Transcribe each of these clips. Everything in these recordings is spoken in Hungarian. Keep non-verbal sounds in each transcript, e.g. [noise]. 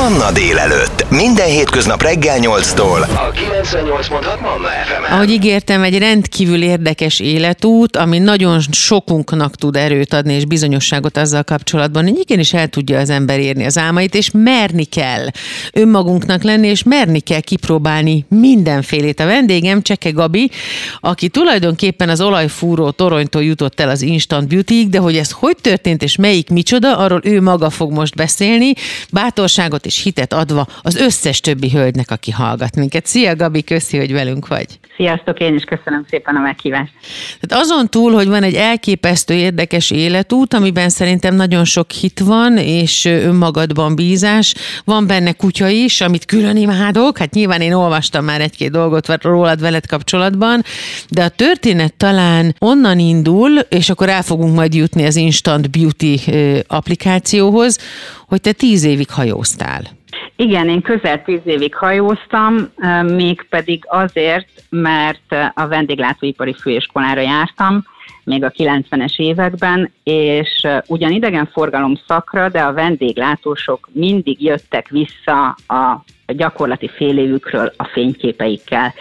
Manna délelőtt. Minden hétköznap reggel 8-tól. A 98.6 Manna fm Ahogy ígértem, egy rendkívül érdekes életút, ami nagyon sokunknak tud erőt adni és bizonyosságot azzal kapcsolatban, hogy igenis el tudja az ember érni az álmait, és merni kell önmagunknak lenni, és merni kell kipróbálni mindenfélét. A vendégem Cseke Gabi, aki tulajdonképpen az olajfúró toronytól jutott el az Instant Beauty-ig, de hogy ez hogy történt és melyik micsoda, arról ő maga fog most beszélni, bátorságot és hitet adva az összes többi hölgynek, aki hallgat minket. Szia Gabi, köszi, hogy velünk vagy. Sziasztok, én is köszönöm szépen a meghívást. Tehát azon túl, hogy van egy elképesztő érdekes életút, amiben szerintem nagyon sok hit van, és önmagadban bízás, van benne kutya is, amit külön imádok, hát nyilván én olvastam már egy-két dolgot rólad veled kapcsolatban, de a történet talán onnan indul, és akkor el fogunk majd jutni az Instant Beauty applikációhoz, hogy te tíz évig hajóztál. Igen, én közel tíz évig hajóztam, mégpedig azért, mert a vendéglátóipari főiskolára jártam, még a 90-es években, és ugyan idegenforgalom szakra, de a vendéglátósok mindig jöttek vissza a gyakorlati fél évükről a fényképeikkel.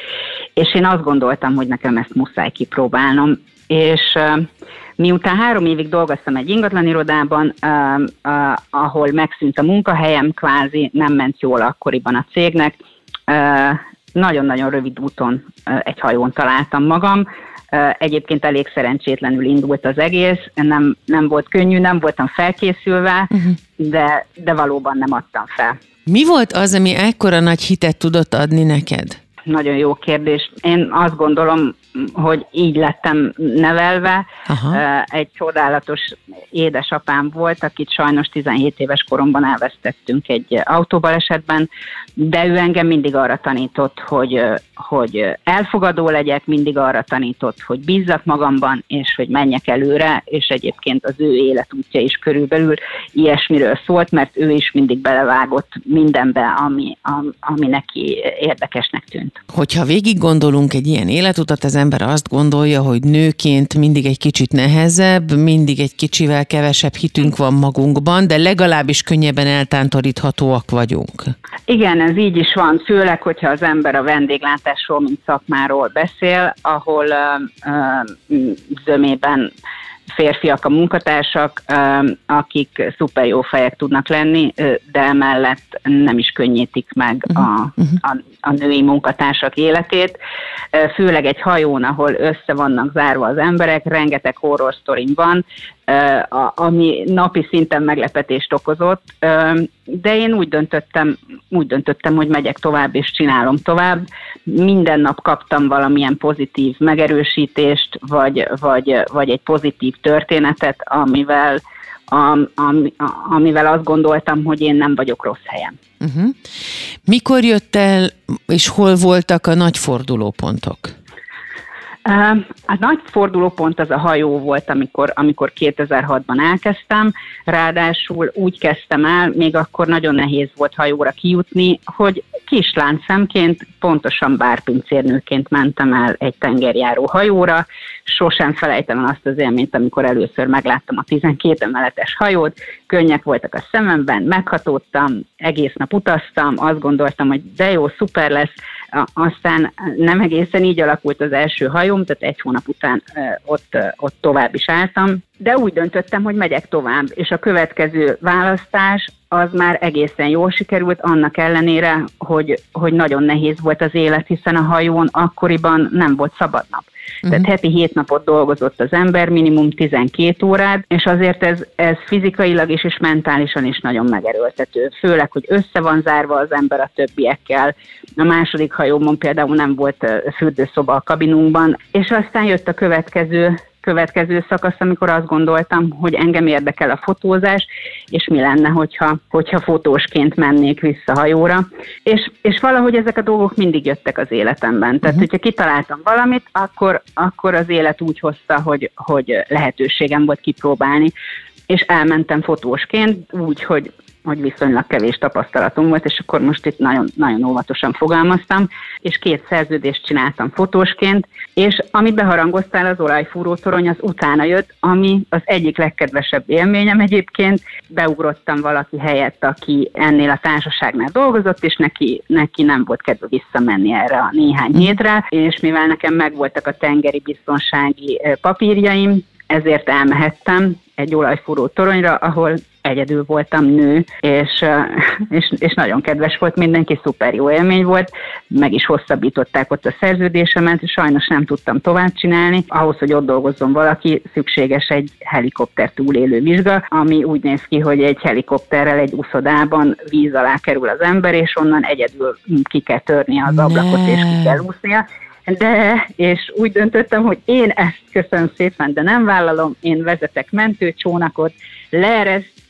És én azt gondoltam, hogy nekem ezt muszáj kipróbálnom. És Miután három évig dolgoztam egy ingatlanirodában, ahol megszűnt a munkahelyem, kvázi nem ment jól akkoriban a cégnek, nagyon-nagyon rövid úton egy hajón találtam magam. Egyébként elég szerencsétlenül indult az egész, nem, nem volt könnyű, nem voltam felkészülve, uh-huh. de, de valóban nem adtam fel. Mi volt az, ami ekkora nagy hitet tudott adni neked? Nagyon jó kérdés. Én azt gondolom, hogy így lettem nevelve. Aha. Egy csodálatos édesapám volt, akit sajnos 17 éves koromban elvesztettünk egy autóbalesetben, de ő engem mindig arra tanított, hogy, hogy elfogadó legyek, mindig arra tanított, hogy bízzak magamban, és hogy menjek előre, és egyébként az ő életútja is körülbelül ilyesmiről szólt, mert ő is mindig belevágott mindenbe, ami, ami neki érdekesnek tűnt. Hogyha végig gondolunk egy ilyen életutat, az ember azt gondolja, hogy nőként mindig egy kicsit nehezebb, mindig egy kicsivel kevesebb hitünk van magunkban, de legalábbis könnyebben eltántoríthatóak vagyunk. Igen, ez így is van, főleg, hogyha az ember a vendéglátásról, mint szakmáról beszél, ahol uh, uh, zömében férfiak a munkatársak, akik szuper jó fejek tudnak lenni, de emellett nem is könnyítik meg a, mhm. Mhm. a, a női munkatársak életét. Főleg egy hajón, ahol össze vannak zárva az emberek, rengeteg horror sztorim van, ami napi szinten meglepetést okozott, de én úgy döntöttem, úgy döntöttem, hogy megyek tovább és csinálom tovább. Minden nap kaptam valamilyen pozitív megerősítést, vagy, vagy, vagy egy pozitív történetet, amivel, am, am, amivel azt gondoltam, hogy én nem vagyok rossz helyen. Uh-huh. Mikor jött el, és hol voltak a nagy fordulópontok? A nagy fordulópont az a hajó volt, amikor, amikor 2006-ban elkezdtem, ráadásul úgy kezdtem el, még akkor nagyon nehéz volt hajóra kijutni, hogy kisláncszemként, pontosan bárpincérnőként mentem el egy tengerjáró hajóra, sosem felejtem el azt az élményt, amikor először megláttam a 12 emeletes hajót, könnyek voltak a szememben, meghatódtam, egész nap utaztam, azt gondoltam, hogy de jó, szuper lesz, aztán nem egészen így alakult az első hajóm, tehát egy hónap után ott, ott tovább is álltam, de úgy döntöttem, hogy megyek tovább, és a következő választás az már egészen jól sikerült, annak ellenére, hogy, hogy nagyon nehéz volt az élet, hiszen a hajón akkoriban nem volt szabad nap. Uh-huh. Tehát heti hét napot dolgozott az ember, minimum 12 órát, és azért ez, ez fizikailag is és mentálisan is nagyon megerőltető. Főleg, hogy össze van zárva az ember a többiekkel. A második hajómon például nem volt fürdőszoba a kabinunkban, és aztán jött a következő következő szakasz, amikor azt gondoltam, hogy engem érdekel a fotózás, és mi lenne, hogyha, hogyha fotósként mennék vissza hajóra. És, és valahogy ezek a dolgok mindig jöttek az életemben. Tehát, uh-huh. hogyha kitaláltam valamit, akkor, akkor az élet úgy hozta, hogy, hogy lehetőségem volt kipróbálni és elmentem fotósként úgy, hogy hogy viszonylag kevés tapasztalatom volt, és akkor most itt nagyon, nagyon óvatosan fogalmaztam, és két szerződést csináltam fotósként, és amit beharangoztál az olajfúró torony, az utána jött, ami az egyik legkedvesebb élményem egyébként. Beugrottam valaki helyett, aki ennél a társaságnál dolgozott, és neki, neki nem volt kedve visszamenni erre a néhány hétre, és mivel nekem megvoltak a tengeri biztonsági papírjaim, ezért elmehettem egy olajfúró toronyra, ahol egyedül voltam nő, és, és, és nagyon kedves volt mindenki, szuper jó élmény volt, meg is hosszabbították ott a szerződésemet, sajnos nem tudtam tovább csinálni. Ahhoz, hogy ott dolgozzon valaki, szükséges egy helikopter túlélő vizsga, ami úgy néz ki, hogy egy helikopterrel egy uszodában víz alá kerül az ember, és onnan egyedül ki kell törni az ablakot, és ki kell úsznia de, és úgy döntöttem, hogy én ezt köszönöm szépen, de nem vállalom, én vezetek mentőcsónakot,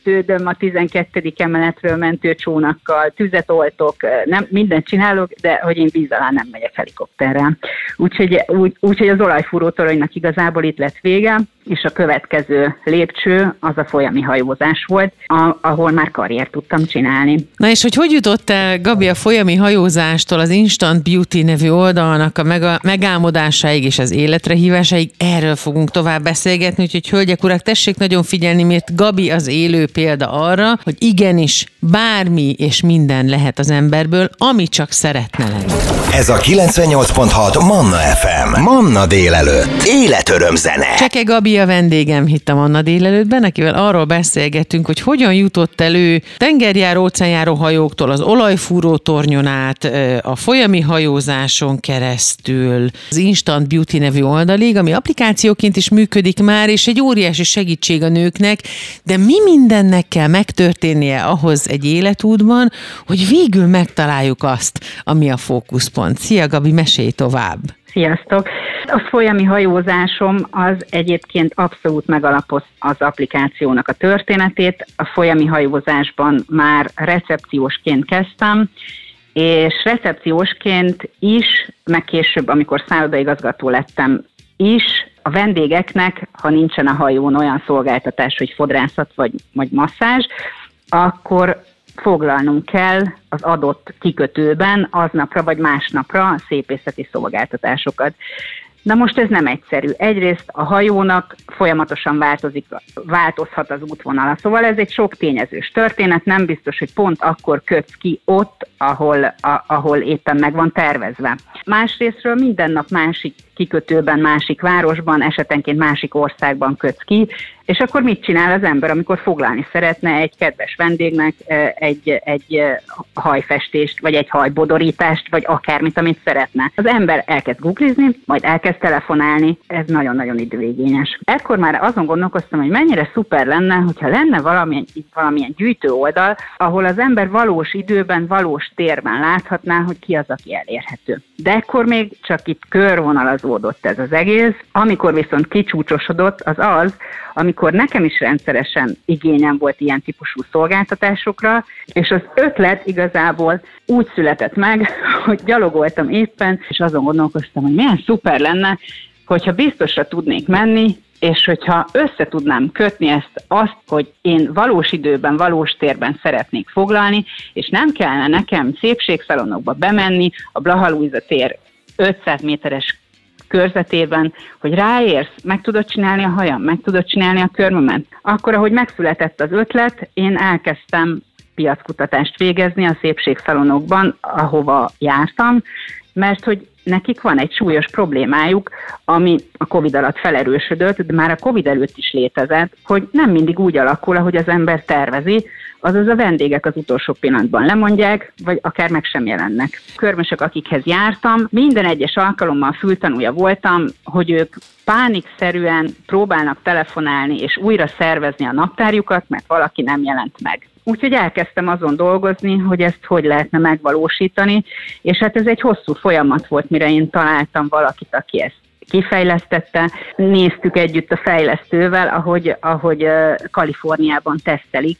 leeresztődöm a 12. emeletről mentőcsónakkal, tüzet oltok, nem, mindent csinálok, de hogy én víz alá nem megyek helikopterrel. Úgyhogy úgy, úgy, az olajfúró toronynak igazából itt lett vége, és a következő lépcső az a folyami hajózás volt, a, ahol már karriert tudtam csinálni. Na és hogy hogy jutott el Gabi a folyami hajózástól az Instant Beauty nevű oldalnak a megálmodásáig és az életre hívásáig? Erről fogunk tovább beszélgetni, úgyhogy hölgyek, urak, tessék nagyon figyelni, mert Gabi az élő példa arra, hogy igenis bármi és minden lehet az emberből, ami csak szeretne lenni. Ez a 98.6 Manna FM. Manna délelőtt. Életöröm zene. Cseke Gabi a vendégem, hittem Anna délelőttben, akivel arról beszélgettünk, hogy hogyan jutott elő tengerjáró, óceánjáró hajóktól az olajfúró tornyon át, a folyami hajózáson keresztül, az Instant Beauty nevű oldalig, ami applikációként is működik már, és egy óriási segítség a nőknek, de mi mindennek kell megtörténnie ahhoz egy életútban, hogy végül megtaláljuk azt, ami a fókuszpont. Szia Gabi, mesélj tovább! Sziasztok! A folyami hajózásom az egyébként abszolút megalapoz az applikációnak a történetét. A folyami hajózásban már recepciósként kezdtem, és recepciósként is, meg később, amikor szállodaigazgató lettem is, a vendégeknek, ha nincsen a hajón olyan szolgáltatás, hogy fodrászat vagy, vagy masszázs, akkor foglalnunk kell az adott kikötőben aznapra vagy másnapra szépészeti szolgáltatásokat. Na most ez nem egyszerű. Egyrészt a hajónak folyamatosan változik, változhat az útvonala, szóval ez egy sok tényezős történet, nem biztos, hogy pont akkor kötsz ki ott, ahol, a, ahol éppen meg van tervezve. Másrésztről minden nap másik kikötőben, másik városban, esetenként másik országban kötsz ki, és akkor mit csinál az ember, amikor foglalni szeretne egy kedves vendégnek egy, egy hajfestést, vagy egy hajbodorítást, vagy akármit, amit szeretne. Az ember elkezd googlizni, majd elkezd telefonálni, ez nagyon-nagyon időigényes. Ekkor már azon gondolkoztam, hogy mennyire szuper lenne, hogyha lenne valamilyen, valamilyen gyűjtő oldal, ahol az ember valós időben, valós térben láthatná, hogy ki az, aki elérhető. De ekkor még csak itt körvonalazódott ez az egész, amikor viszont kicsúcsosodott, az az, amikor nekem is rendszeresen igényem volt ilyen típusú szolgáltatásokra, és az ötlet igazából úgy született meg, [laughs] hogy gyalogoltam éppen, és azon gondolkoztam, hogy milyen szuper lenne, hogyha biztosra tudnék menni, és hogyha össze tudnám kötni ezt azt, hogy én valós időben, valós térben szeretnék foglalni, és nem kellene nekem szépségszalonokba bemenni, a Blaha tér 500 méteres körzetében, hogy ráérsz, meg tudod csinálni a hajam, meg tudod csinálni a körmömet. Akkor, ahogy megszületett az ötlet, én elkezdtem piackutatást végezni a szépségszalonokban, ahova jártam, mert hogy nekik van egy súlyos problémájuk, ami a Covid alatt felerősödött, de már a Covid előtt is létezett, hogy nem mindig úgy alakul, ahogy az ember tervezi, azaz a vendégek az utolsó pillanatban lemondják, vagy akár meg sem jelennek. Körmösök, akikhez jártam, minden egyes alkalommal fültanúja voltam, hogy ők pánikszerűen próbálnak telefonálni és újra szervezni a naptárjukat, mert valaki nem jelent meg. Úgyhogy elkezdtem azon dolgozni, hogy ezt hogy lehetne megvalósítani, és hát ez egy hosszú folyamat volt, mire én találtam valakit, aki ezt kifejlesztette. Néztük együtt a fejlesztővel, ahogy, ahogy Kaliforniában tesztelik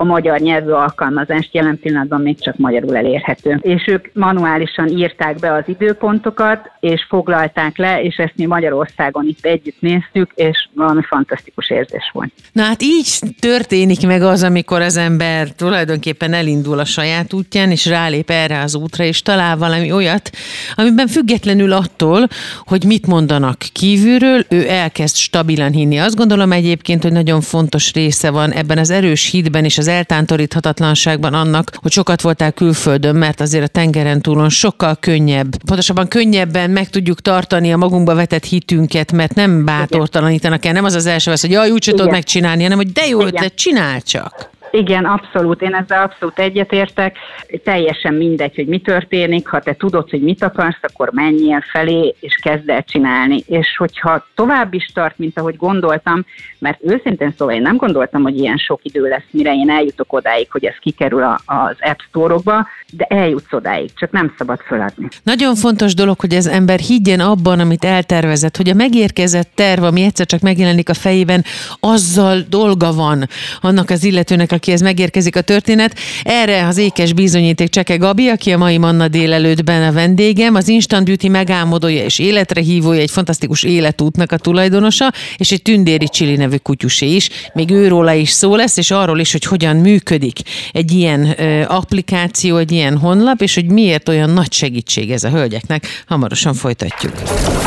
a magyar nyelvű alkalmazást jelen pillanatban még csak magyarul elérhető. És ők manuálisan írták be az időpontokat, és foglalták le, és ezt mi Magyarországon itt együtt néztük, és valami fantasztikus érzés volt. Na hát így történik meg az, amikor az ember tulajdonképpen elindul a saját útján, és rálép erre az útra, és talál valami olyat, amiben függetlenül attól, hogy mit mondanak kívülről, ő elkezd stabilan hinni. Azt gondolom egyébként, hogy nagyon fontos része van ebben az erős hitben és az eltántoríthatatlanságban annak, hogy sokat voltál külföldön, mert azért a tengeren túlon sokkal könnyebb, pontosabban könnyebben meg tudjuk tartani a magunkba vetett hitünket, mert nem bátortalanítanak el. Nem az az első vesz, hogy jaj, úgy tudod megcsinálni, hanem hogy de jó ötlet, csinál csak. Igen, abszolút. Én ezzel abszolút egyetértek. Teljesen mindegy, hogy mi történik. Ha te tudod, hogy mit akarsz, akkor menjél felé, és kezd el csinálni. És hogyha tovább is tart, mint ahogy gondoltam, mert őszintén szóval én nem gondoltam, hogy ilyen sok idő lesz, mire én eljutok odáig, hogy ez kikerül az App Store-okba, de eljutsz odáig, csak nem szabad föladni. Nagyon fontos dolog, hogy az ember higgyen abban, amit eltervezett, hogy a megérkezett terv, ami egyszer csak megjelenik a fejében, azzal dolga van annak az illetőnek, akihez megérkezik a történet. Erre az ékes bizonyíték Cseke Gabi, aki a mai Manna délelőttben a vendégem, az Instant Beauty megálmodója és életre hívója, egy fantasztikus életútnak a tulajdonosa, és egy tündéri csili nevű kutyusé is. Még őróla is szó lesz, és arról is, hogy hogyan működik egy ilyen ö, applikáció, egy ilyen honlap, és hogy miért olyan nagy segítség ez a hölgyeknek. Hamarosan folytatjuk.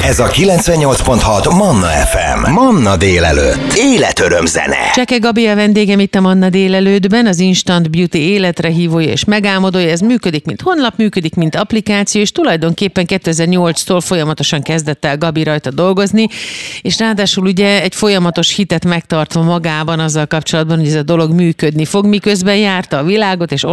Ez a 98.6 Manna FM. Manna délelőtt. Életöröm zene. Cseke Gabi a vendégem itt a Manna délelőttben, az Instant Beauty életre hívója és megálmodója. Ez működik, mint honlap, működik, mint applikáció, és tulajdonképpen 2008-tól folyamatosan kezdett el Gabi rajta dolgozni, és ráadásul ugye egy folyamatos hitet megtartva magában azzal kapcsolatban, hogy ez a dolog működni fog, miközben járta a világot, és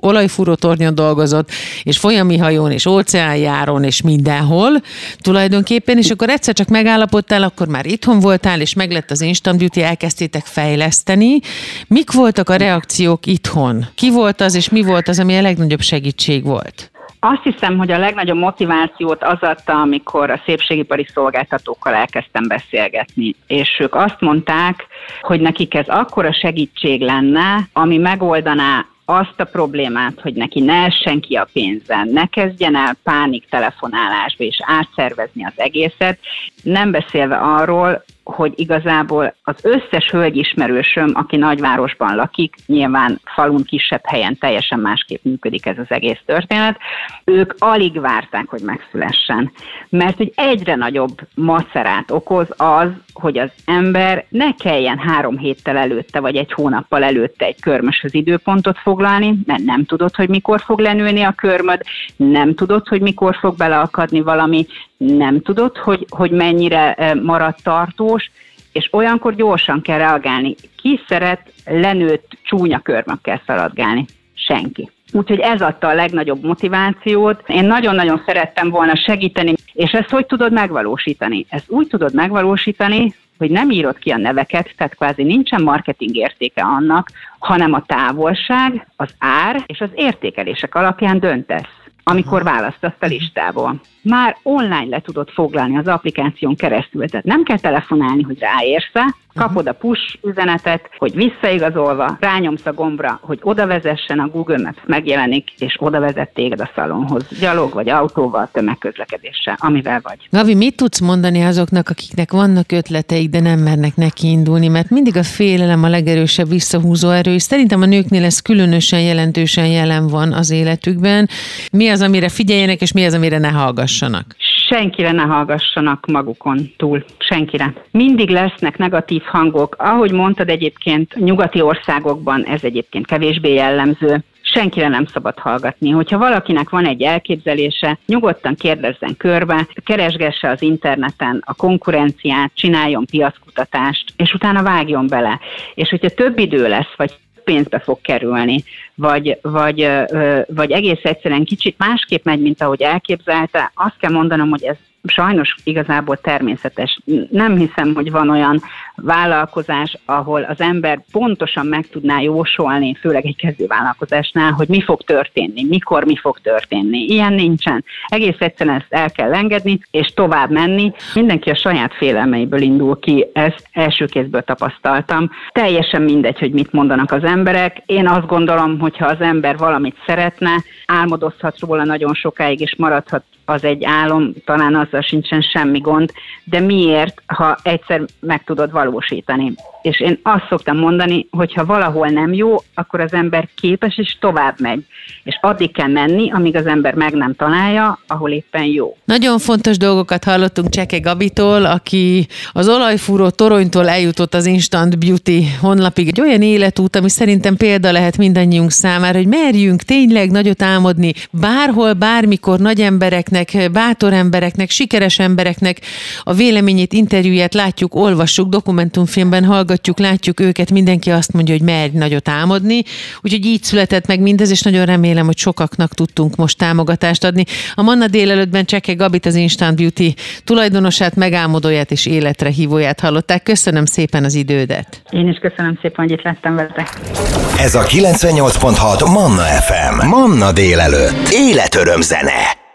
olajfúró tornyon dolgozott, és folyami hajón, és óceánjáron, és mindenhol tulajdonképpen, és akkor egyszer csak megállapodtál, akkor már itthon voltál, és meglett az Instant Beauty, elkezdtétek fejleszteni. Mik voltak a reakciók itthon? Ki volt az, és mi volt az, ami a legnagyobb segítség volt? Azt hiszem, hogy a legnagyobb motivációt az adta, amikor a szépségipari szolgáltatókkal elkezdtem beszélgetni, és ők azt mondták, hogy nekik ez akkora segítség lenne, ami megoldaná azt a problémát, hogy neki ne essen ki a pénzen, ne kezdjen el pánik telefonálásba és átszervezni az egészet, nem beszélve arról, hogy igazából az összes hölgyismerősöm, aki nagyvárosban lakik, nyilván falun kisebb helyen teljesen másképp működik ez az egész történet, ők alig várták, hogy megszülessen. Mert hogy egyre nagyobb macerát okoz az, hogy az ember ne kelljen három héttel előtte, vagy egy hónappal előtte egy körmöshöz időpontot foglalni, mert nem tudod, hogy mikor fog lenülni a körmöd, nem tudod, hogy mikor fog beleakadni valami, nem tudod, hogy, hogy mennyire marad tartós, és olyankor gyorsan kell reagálni. Ki szeret lenőtt csúnya körmökkel szaladgálni? Senki. Úgyhogy ez adta a legnagyobb motivációt. Én nagyon-nagyon szerettem volna segíteni, és ezt hogy tudod megvalósítani? Ezt úgy tudod megvalósítani, hogy nem írod ki a neveket, tehát kvázi nincsen marketing értéke annak, hanem a távolság, az ár és az értékelések alapján döntesz amikor választasz a listából. Már online le tudod foglalni az applikáción keresztül, tehát nem kell telefonálni, hogy ráérsz kapod a push üzenetet, hogy visszaigazolva rányomsz a gombra, hogy oda vezessen, a Google Maps megjelenik, és oda vezet téged a szalonhoz, gyalog vagy autóval, tömegközlekedéssel, amivel vagy. Gavi, mit tudsz mondani azoknak, akiknek vannak ötleteik, de nem mernek neki indulni, mert mindig a félelem a legerősebb visszahúzó erő, és szerintem a nőknél ez különösen jelentősen jelen van az életükben. Mi az, amire figyeljenek, és mi az, amire ne hallgassanak? Senkire ne hallgassanak magukon túl, senkire. Mindig lesznek negatív hangok, ahogy mondtad egyébként, nyugati országokban ez egyébként kevésbé jellemző, senkire nem szabad hallgatni. Hogyha valakinek van egy elképzelése, nyugodtan kérdezzen körbe, keresgesse az interneten a konkurenciát, csináljon piackutatást, és utána vágjon bele. És hogyha több idő lesz, vagy pénzbe fog kerülni, vagy, vagy, vagy egész egyszerűen kicsit másképp megy, mint ahogy elképzelte, azt kell mondanom, hogy ez sajnos igazából természetes. Nem hiszem, hogy van olyan vállalkozás, ahol az ember pontosan meg tudná jósolni, főleg egy kezdővállalkozásnál, hogy mi fog történni, mikor mi fog történni. Ilyen nincsen. Egész egyszerűen ezt el kell engedni, és tovább menni. Mindenki a saját félelmeiből indul ki, ezt első kézből tapasztaltam. Teljesen mindegy, hogy mit mondanak az emberek. Én azt gondolom, hogy ha az ember valamit szeretne, álmodozhat róla nagyon sokáig, és maradhat az egy álom, talán azzal sincsen semmi gond, de miért, ha egyszer meg tudod valósítani? És én azt szoktam mondani, hogy ha valahol nem jó, akkor az ember képes és tovább megy. És addig kell menni, amíg az ember meg nem találja, ahol éppen jó. Nagyon fontos dolgokat hallottunk Cseke Gabitól, aki az olajfúró toronytól eljutott az Instant Beauty honlapig. Egy olyan életút, ami szerintem példa lehet mindannyiunk számára, hogy merjünk tényleg nagyot álmodni, bárhol, bármikor nagy embereknek, bátor embereknek, sikeres embereknek a véleményét, interjúját látjuk, olvassuk, dokumentumfilmben hallgatjuk, látjuk őket, mindenki azt mondja, hogy merj nagyot álmodni. Úgyhogy így született meg mindez, és nagyon remélem, hogy sokaknak tudtunk most támogatást adni. A Manna délelőttben Cseke Gabit, az Instant Beauty tulajdonosát, megálmodóját és életre hívóját hallották. Köszönöm szépen az idődet. Én is köszönöm szépen, hogy itt lettem veletek. Ez a 98.6 Manna FM. Manna délelőtt. Életöröm zene.